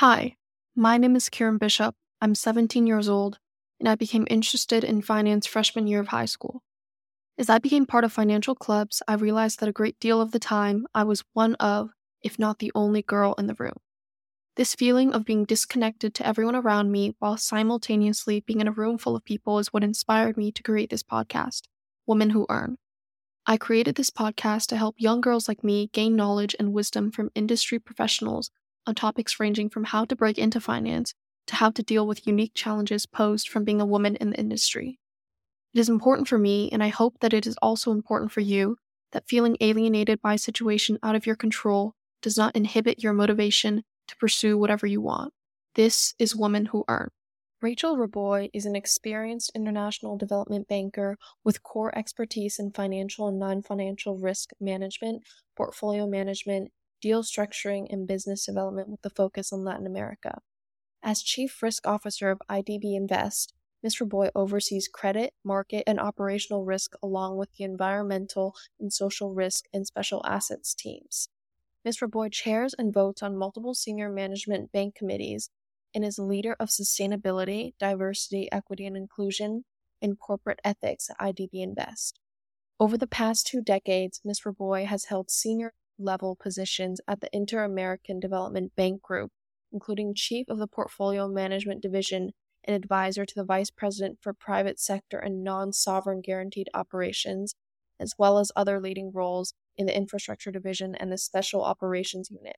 Hi, my name is Kiran Bishop. I'm 17 years old, and I became interested in finance freshman year of high school. As I became part of financial clubs, I realized that a great deal of the time I was one of, if not the only girl in the room. This feeling of being disconnected to everyone around me while simultaneously being in a room full of people is what inspired me to create this podcast, Women Who Earn. I created this podcast to help young girls like me gain knowledge and wisdom from industry professionals on topics ranging from how to break into finance to how to deal with unique challenges posed from being a woman in the industry. It is important for me, and I hope that it is also important for you, that feeling alienated by a situation out of your control does not inhibit your motivation to pursue whatever you want. This is Women Who Earn. Rachel Robboy is an experienced international development banker with core expertise in financial and non financial risk management, portfolio management, deal structuring, and business development with a focus on Latin America. As Chief Risk Officer of IDB Invest, Mr. Robboy oversees credit, market, and operational risk along with the environmental and social risk and special assets teams. Mr. Robboy chairs and votes on multiple senior management bank committees and is a leader of sustainability, diversity, equity, and inclusion and corporate ethics at IDB Invest. Over the past two decades, Mr. Robboy has held senior level positions at the Inter American Development Bank Group, including Chief of the Portfolio Management Division and Advisor to the Vice President for Private Sector and Non Sovereign Guaranteed Operations, as well as other leading roles in the Infrastructure Division and the Special Operations Unit.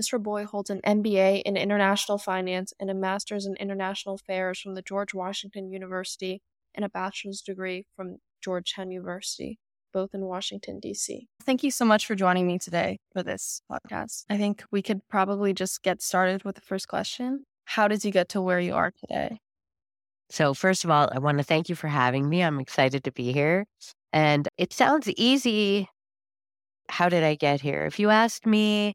Mr. Robboy holds an MBA in International Finance and a Master's in International Affairs from the George Washington University and a bachelor's degree from Georgetown University, both in Washington, D.C. Thank you so much for joining me today for this podcast. I think we could probably just get started with the first question. How did you get to where you are today? So, first of all, I want to thank you for having me. I'm excited to be here. And it sounds easy. How did I get here? If you asked me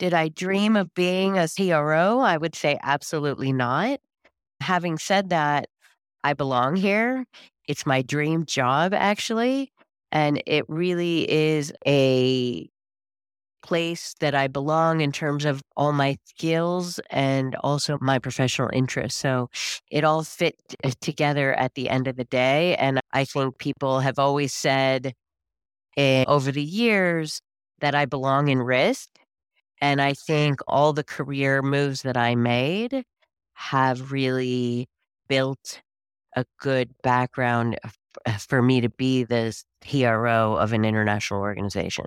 did I dream of being a CRO? I would say absolutely not. Having said that, I belong here. It's my dream job, actually. And it really is a place that I belong in terms of all my skills and also my professional interests. So it all fit together at the end of the day. And I think people have always said eh, over the years that I belong in risk. And I think all the career moves that I made have really built a good background Uh, for me to be this CRO of an international organization.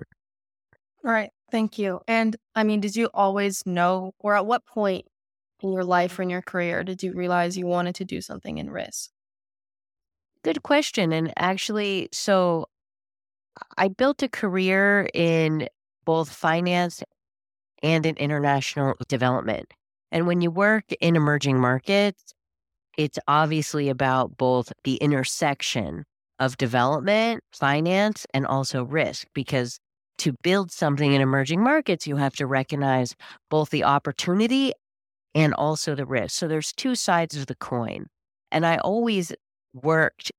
All right. Thank you. And I mean, did you always know, or at what point in your life or in your career did you realize you wanted to do something in risk? Good question. And actually, so I built a career in both finance and in international development. And when you work in emerging markets, it's obviously about both the intersection of development, finance, and also risk, because to build something in emerging markets, you have to recognize both the opportunity and also the risk. So there's two sides of the coin. And I always worked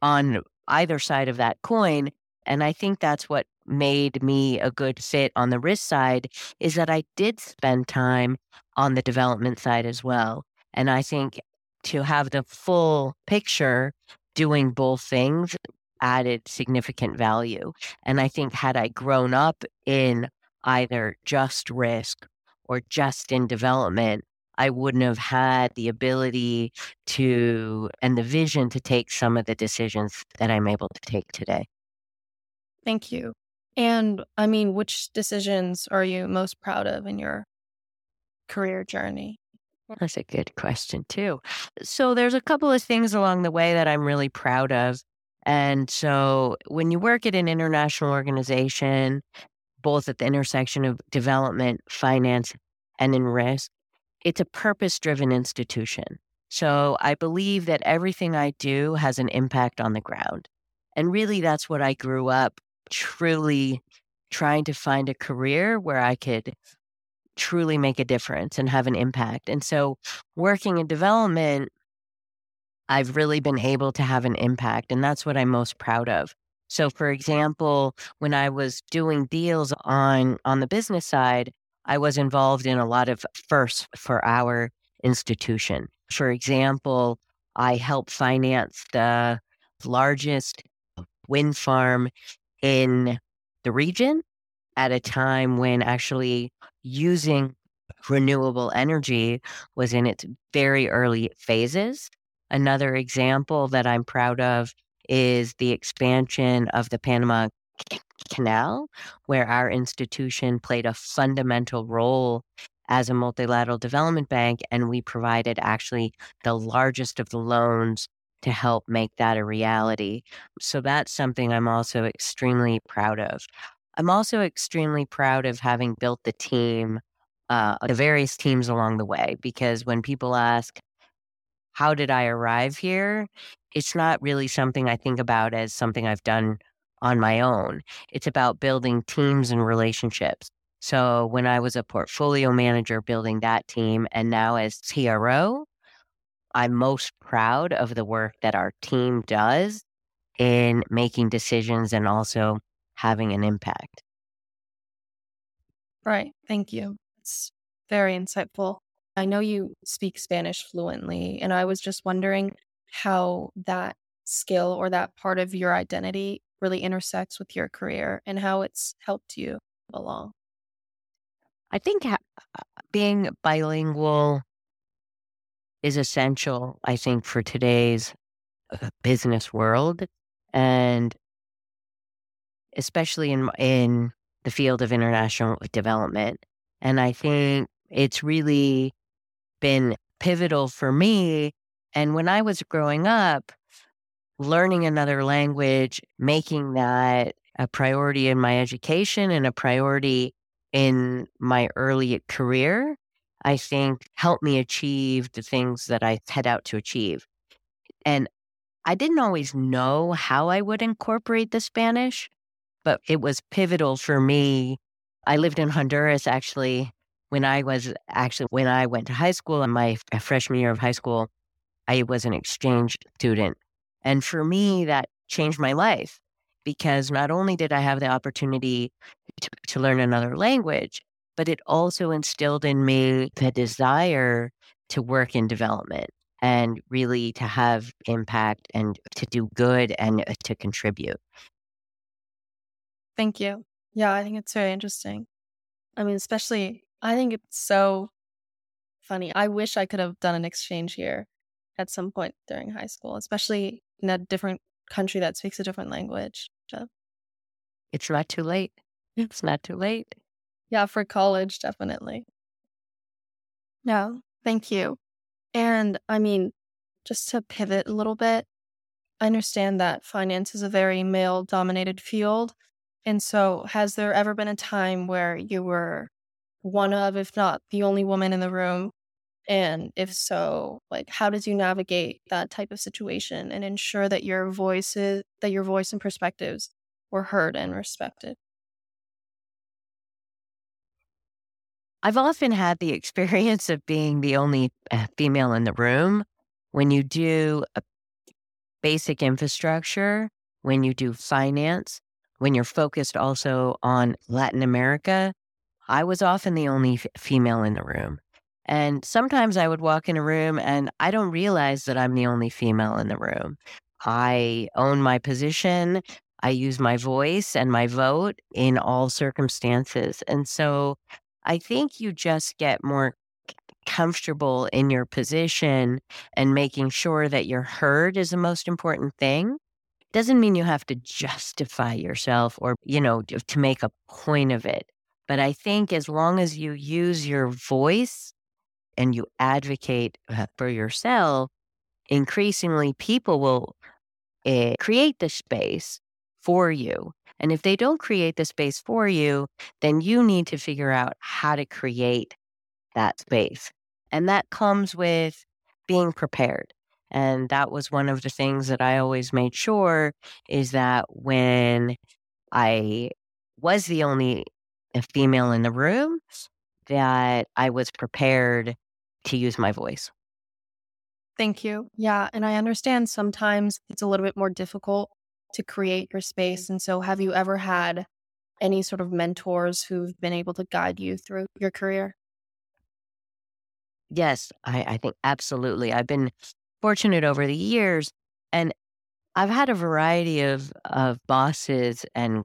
on either side of that coin. And I think that's what made me a good fit on the risk side is that I did spend time on the development side as well. And I think to have the full picture doing both things added significant value. And I think had I grown up in either just risk or just in development, I wouldn't have had the ability to and the vision to take some of the decisions that I'm able to take today. Thank you. And I mean, which decisions are you most proud of in your career journey? That's a good question, too. So, there's a couple of things along the way that I'm really proud of. And so, when you work at an international organization, both at the intersection of development, finance, and in risk, it's a purpose driven institution. So, I believe that everything I do has an impact on the ground. And really, that's what I grew up truly trying to find a career where I could truly make a difference and have an impact. And so, working in development, I've really been able to have an impact. And that's what I'm most proud of. So, for example, when I was doing deals on, on the business side, I was involved in a lot of firsts for our institution. For example, I helped finance the largest wind farm in the region at a time when actually using renewable energy was in its very early phases. Another example that I'm proud of is the expansion of the Panama Canal, where our institution played a fundamental role as a multilateral development bank. And we provided actually the largest of the loans to help make that a reality. So that's something I'm also extremely proud of. I'm also extremely proud of having built the team, uh, the various teams along the way, because when people ask, how did I arrive here? It's not really something I think about as something I've done on my own. It's about building teams and relationships. So when I was a portfolio manager building that team and now as CRO, I'm most proud of the work that our team does in making decisions and also having an impact. Right. Thank you. It's very insightful. I know you speak Spanish fluently, and I was just wondering how that skill or that part of your identity really intersects with your career and how it's helped you along. I think ha- being bilingual is essential, I think, for today's uh, business world and especially in in the field of international development. And I think it's really been pivotal for me. And when I was growing up, learning another language, making that a priority in my education and a priority in my early career, I think helped me achieve the things that I set out to achieve. And I didn't always know how I would incorporate the Spanish, but it was pivotal for me. I lived in Honduras actually when I was actually when I went to high school in my freshman year of high school. I was an exchange student. And for me, that changed my life because not only did I have the opportunity to, to learn another language, but it also instilled in me the desire to work in development and really to have impact and to do good and uh, to contribute. Thank you. Yeah, I think it's very interesting. I mean, especially, I think it's so funny. I wish I could have done an exchange here at some point during high school, especially in a different country that speaks a different language. It's not too late. It's not too late. Yeah, for college, definitely. Yeah, thank you. And I mean, just to pivot a little bit, I understand that finance is a very male dominated field. And so, has there ever been a time where you were one of, if not the only woman in the room? And if so, like how did you navigate that type of situation and ensure that your voices, that your voice and perspectives were heard and respected? I've often had the experience of being the only uh, female in the room. When you do basic infrastructure, when you do finance, when you're focused also on Latin America, I was often the only f- female in the room. And sometimes I would walk in a room and I don't realize that I'm the only female in the room. I own my position. I use my voice and my vote in all circumstances. And so I think you just get more comfortable in your position and making sure that you're heard is the most important thing doesn't mean you have to justify yourself or, you know, to make a point of it. But I think as long as you use your voice and you advocate uh, for yourself, increasingly people will uh, create the space for you. And if they don't create the space for you, then you need to figure out how to create that space. And that comes with being prepared. And that was one of the things that I always made sure is that when I was the only uh, female in the room, that I was prepared to use my voice. Thank you. Yeah. And I understand sometimes it's a little bit more difficult to create your space. And so, have you ever had any sort of mentors who've been able to guide you through your career? Yes, I, I think absolutely. I've been fortunate over the years, and I've had a variety of, of bosses and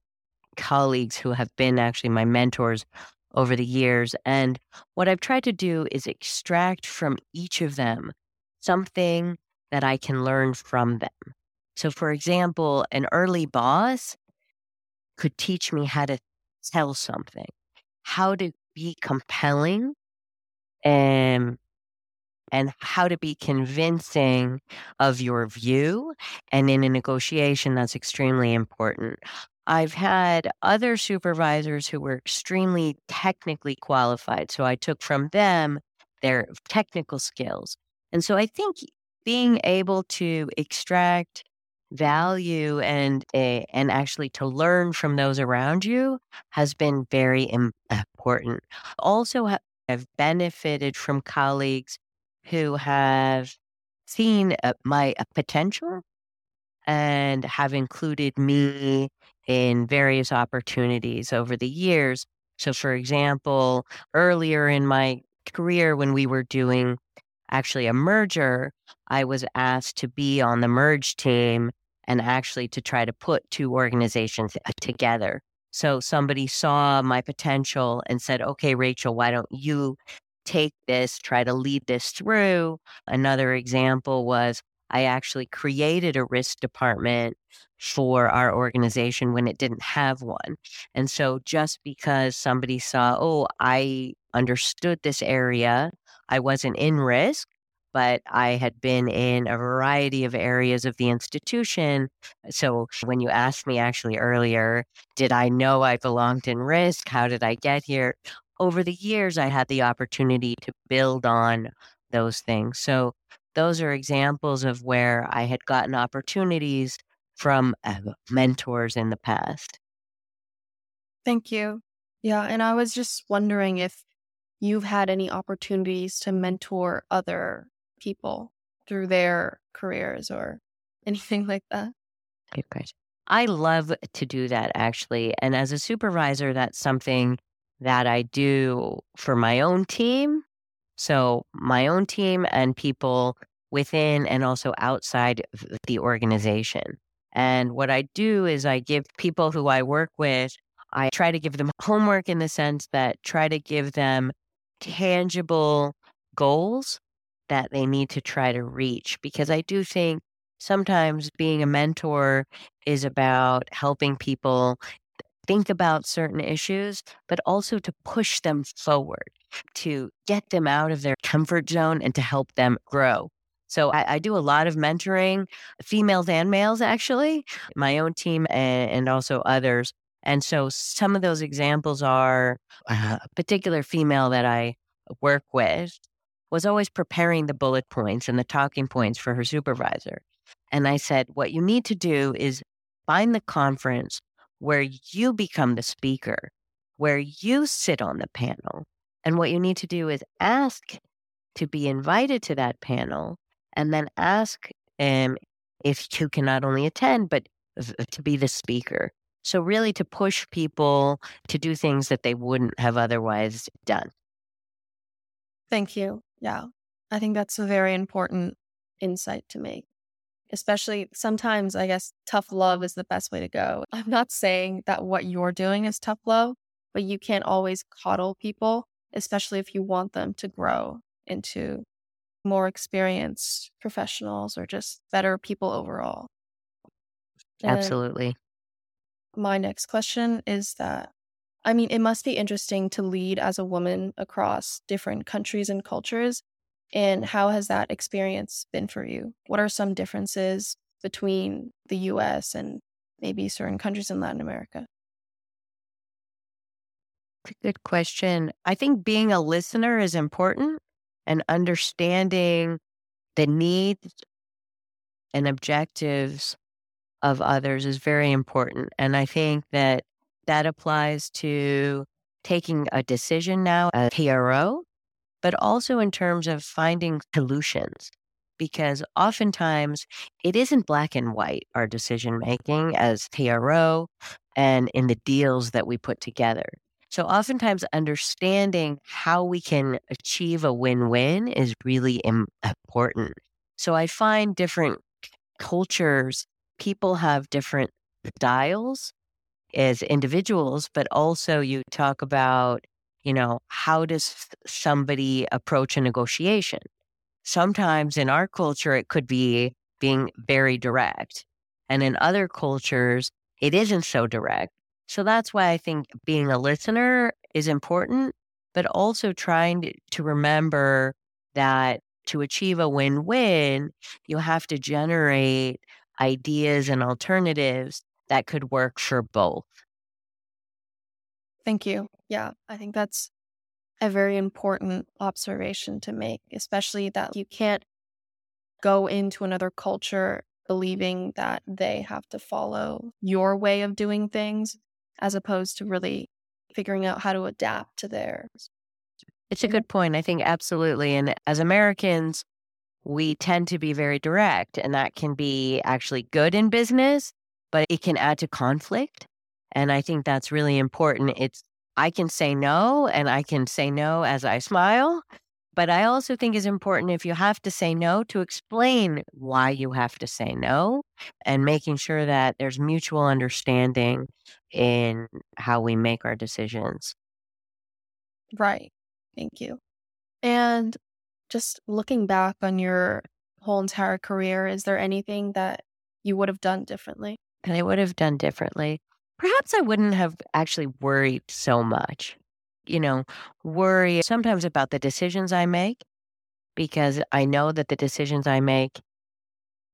colleagues who have been actually my mentors over the years. And what I've tried to do is extract from each of them something that I can learn from them. So, for example, an early boss could teach me how to tell something, how to be compelling and and how to be convincing of your view. And in a negotiation, that's extremely important. I've had other supervisors who were extremely technically qualified. So I took from them their technical skills. And so I think being able to extract value and uh, and actually to learn from those around you has been very important. Also I've benefited from colleagues who have seen uh, my uh, potential and have included me in various opportunities over the years. So, for example, earlier in my career, when we were doing actually a merger, I was asked to be on the merge team and actually to try to put two organizations uh, together. So somebody saw my potential and said, okay, Rachel, why don't you take this, try to lead this through? Another example was I actually created a risk department for our organization when it didn't have one. And so just because somebody saw, oh, I understood this area, I wasn't in risk, but I had been in a variety of areas of the institution. So when you asked me actually earlier, did I know I belonged in risk? How did I get here? Over the years, I had the opportunity to build on those things. So those are examples of where I had gotten opportunities from uh, mentors in the past. Thank you. Yeah. And I was just wondering if you've had any opportunities to mentor other people through their careers or anything like that? Good question. I love to do that actually. And as a supervisor, that's something that I do for my own team. So, my own team and people within and also outside the organization. And what I do is I give people who I work with, I try to give them homework in the sense that try to give them tangible goals that they need to try to reach. Because I do think sometimes being a mentor is about helping people think about certain issues, but also to push them forward, to get them out of their comfort zone and to help them grow. So I, I, do a lot of mentoring, females and males, actually, my own team and, and also others. And so some of those examples are uh, a particular female that I work with was always preparing the bullet points and the talking points for her supervisor. And I said, what you need to do is find the conference where you become the speaker, where you sit on the panel. And what you need to do is ask to be invited to that panel and then ask um, if you can not only attend, but to be the speaker. So, really, to push people to do things that they wouldn't have otherwise done. Thank you. Yeah. I think that's a very important insight to make. Especially sometimes, I guess, tough love is the best way to go. I'm not saying that what you're doing is tough love, but you can't always coddle people, especially if you want them to grow into more experienced professionals or just better people overall. And Absolutely. My next question is that I mean, it must be interesting to lead as a woman across different countries and cultures. And how has that experience been for you? What are some differences between the US and maybe certain countries in Latin America? Good question. I think being a listener is important and understanding the needs and objectives of others is very important. And I think that that applies to taking a decision now, a CRO, but also in terms of finding solutions. because oftentimes it isn't black and white, our decision making as CRO and in the deals that we put together. So, oftentimes, understanding how we can achieve a win win is really important. So, I find different cultures, people have different styles as individuals, but also you talk about, you know, how does somebody approach a negotiation? Sometimes in our culture, it could be being very direct. And in other cultures, it isn't so direct. So that's why I think being a listener is important, but also trying to remember that to achieve a win win, you have to generate ideas and alternatives that could work for both. Thank you. Yeah, I think that's a very important observation to make, especially that you can't go into another culture believing that they have to follow your way of doing things as opposed to really figuring out how to adapt to theirs. It's a good point. I think absolutely. And as Americans, we tend to be very direct, and that can be actually good in business, but it can add to conflict. And I think that's really important. It's, I can say no, and I can say no as I smile. But I also think it's important if you have to say no to explain why you have to say no and making sure that there's mutual understanding in how we make our decisions. Right. Thank you. And just looking back on your whole entire career, is there anything that you would have done differently? And I would have done differently. Perhaps I wouldn't have actually worried so much you know, worry sometimes about the decisions I make because I know that the decisions I make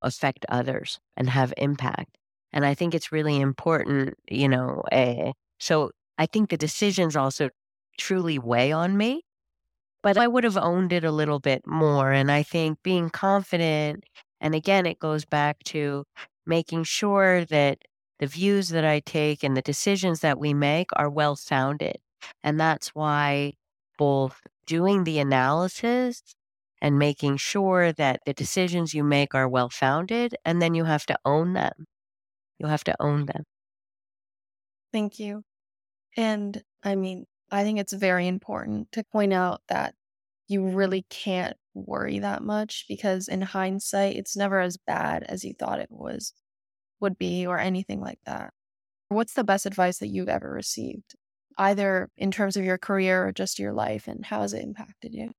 affect others and have impact. And I think it's really important, you know. Uh, so I think the decisions also truly weigh on me, but I would have owned it a little bit more. And I think being confident, and again, it goes back to making sure that the views that I take and the decisions that we make are well founded and that's why both doing the analysis and making sure that the decisions you make are well founded, and then you have to own them. You have to own them. Thank you. And I mean, I think it's very important to point out that you really can't worry that much because in hindsight, it's never as bad as you thought it was, would be, or anything like that. What's the best advice that you've ever received? either in terms of your career or just your life, and how has it impacted you?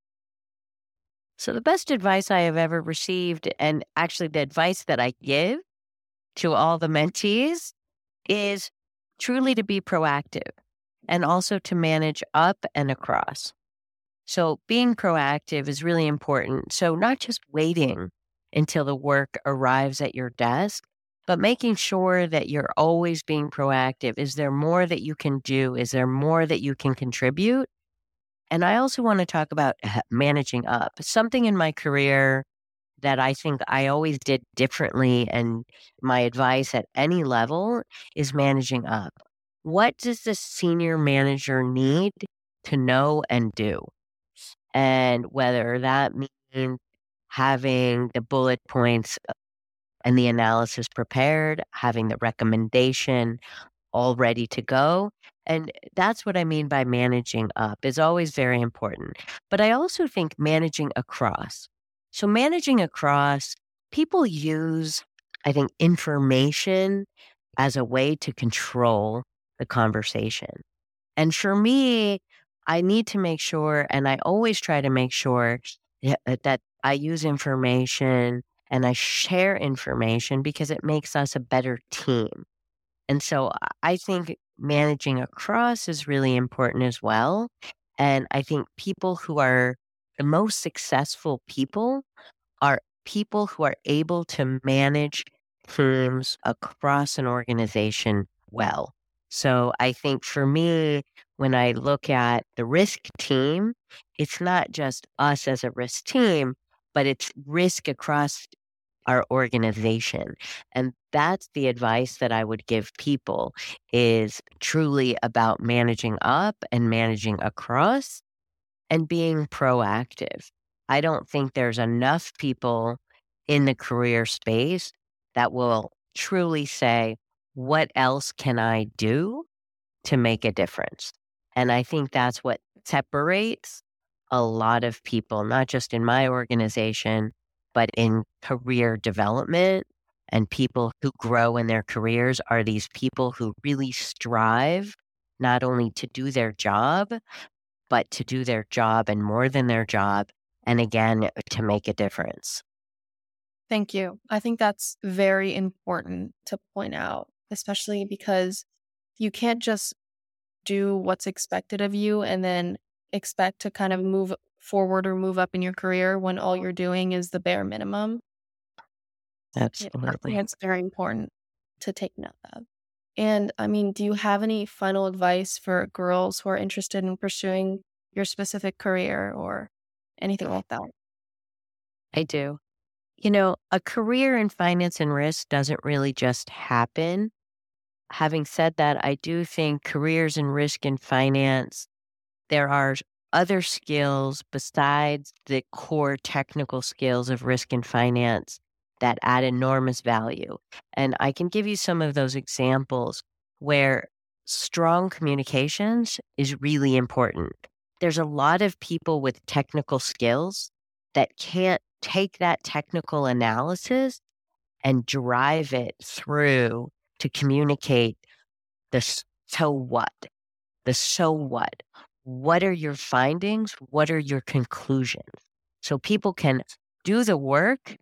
So, the best advice I have ever received, and actually the advice that I give to all the mentees, is truly to be proactive and also to manage up and across. So, being proactive is really important. So, not just waiting until the work arrives at your desk, but making sure that you're always being proactive. Is there more that you can do? Is there more that you can contribute? And I also want to talk about managing up. Something in my career that I think I always did differently, and my advice at any level is managing up. What does the senior manager need to know and do? And whether that means having the bullet points and the analysis prepared, having the recommendation all ready to go. And that's what I mean by managing up is always very important. But I also think managing across. So managing across, people use, I think, information as a way to control the conversation. And for me, I need to make sure, and I always try to make sure that I use information and I share information because it makes us a better team. And so I think managing across is really important as well. And I think people who are the most successful people are people who are able to manage teams across an organization well. So I think for me, when I look at the risk team, it's not just us as a risk team, but it's risk across our organization. And that's the advice that I would give people is truly about managing up and managing across and being proactive. I don't think there's enough people in the career space that will truly say, what else can I do to make a difference? And I think that's what separates a lot of people, not just in my organization, but in career development and people who grow in their careers are these people who really strive not only to do their job, but to do their job and more than their job. And again, to make a difference. Thank you. I think that's very important to point out, especially because you can't just do what's expected of you and then expect to kind of move forward or move up in your career when all you're doing is the bare minimum. Absolutely. It's very important to take note of. And I mean, do you have any final advice for girls who are interested in pursuing your specific career or anything like that? I do. You know, a career in finance and risk doesn't really just happen. Having said that, I do think careers in risk and finance, there are other skills besides the core technical skills of risk and finance that add enormous value. And I can give you some of those examples where strong communications is really important. There's a lot of people with technical skills that can't take that technical analysis and drive it through to communicate the so what, the so what. What are your findings? What are your conclusions? So people can do the work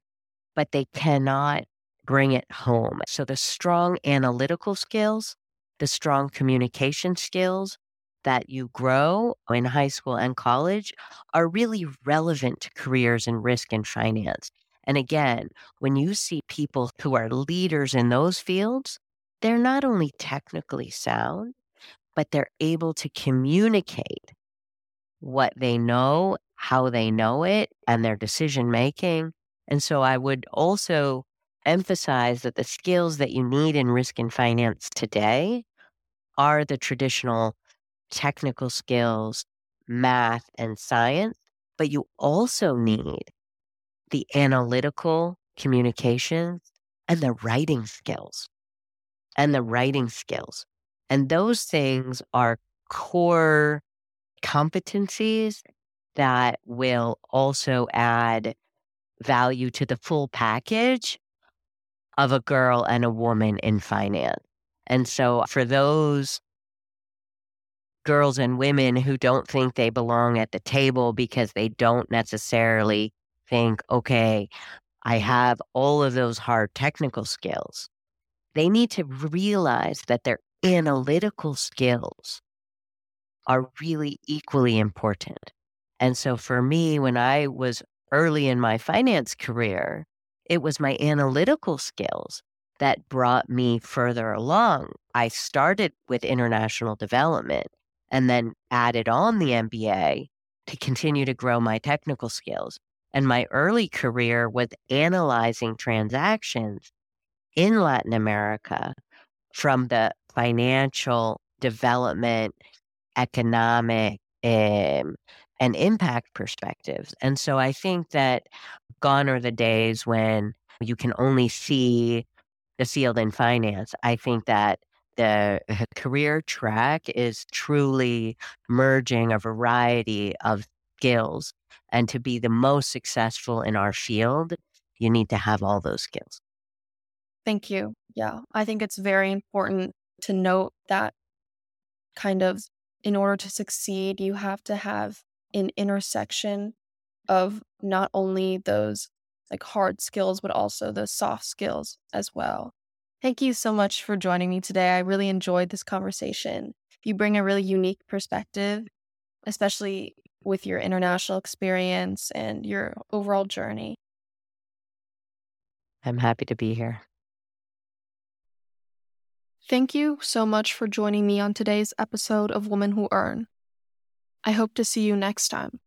but they cannot bring it home. So the strong analytical skills, the strong communication skills that you grow in high school and college are really relevant to careers in risk and finance. And again, when you see people who are leaders in those fields, they're not only technically sound, but they're able to communicate what they know, how they know it, and their decision making and so I would also emphasize that the skills that you need in risk and finance today are the traditional technical skills, math and science, but you also need the analytical communications and the writing skills and the writing skills. And those things are core competencies that will also add value to the full package of a girl and a woman in finance. And so for those girls and women who don't think they belong at the table because they don't necessarily think, okay, I have all of those hard technical skills. They need to realize that their analytical skills are really equally important. And so for me, when I was early in my finance career, it was my analytical skills that brought me further along. I started with international development and then added on the MBA to continue to grow my technical skills. And my early career was analyzing transactions in Latin America from the financial development, economic, um, and impact perspectives. And so I think that gone are the days when you can only see the field in finance. I think that the career track is truly merging a variety of skills. And to be the most successful in our field, you need to have all those skills. Thank you. Yeah, I think it's very important to note that kind of in order to succeed, you have to have an intersection of not only those like hard skills, but also the soft skills as well. Thank you so much for joining me today. I really enjoyed this conversation. You bring a really unique perspective, especially with your international experience and your overall journey. I'm happy to be here. Thank you so much for joining me on today's episode of Women Who Earn. I hope to see you next time.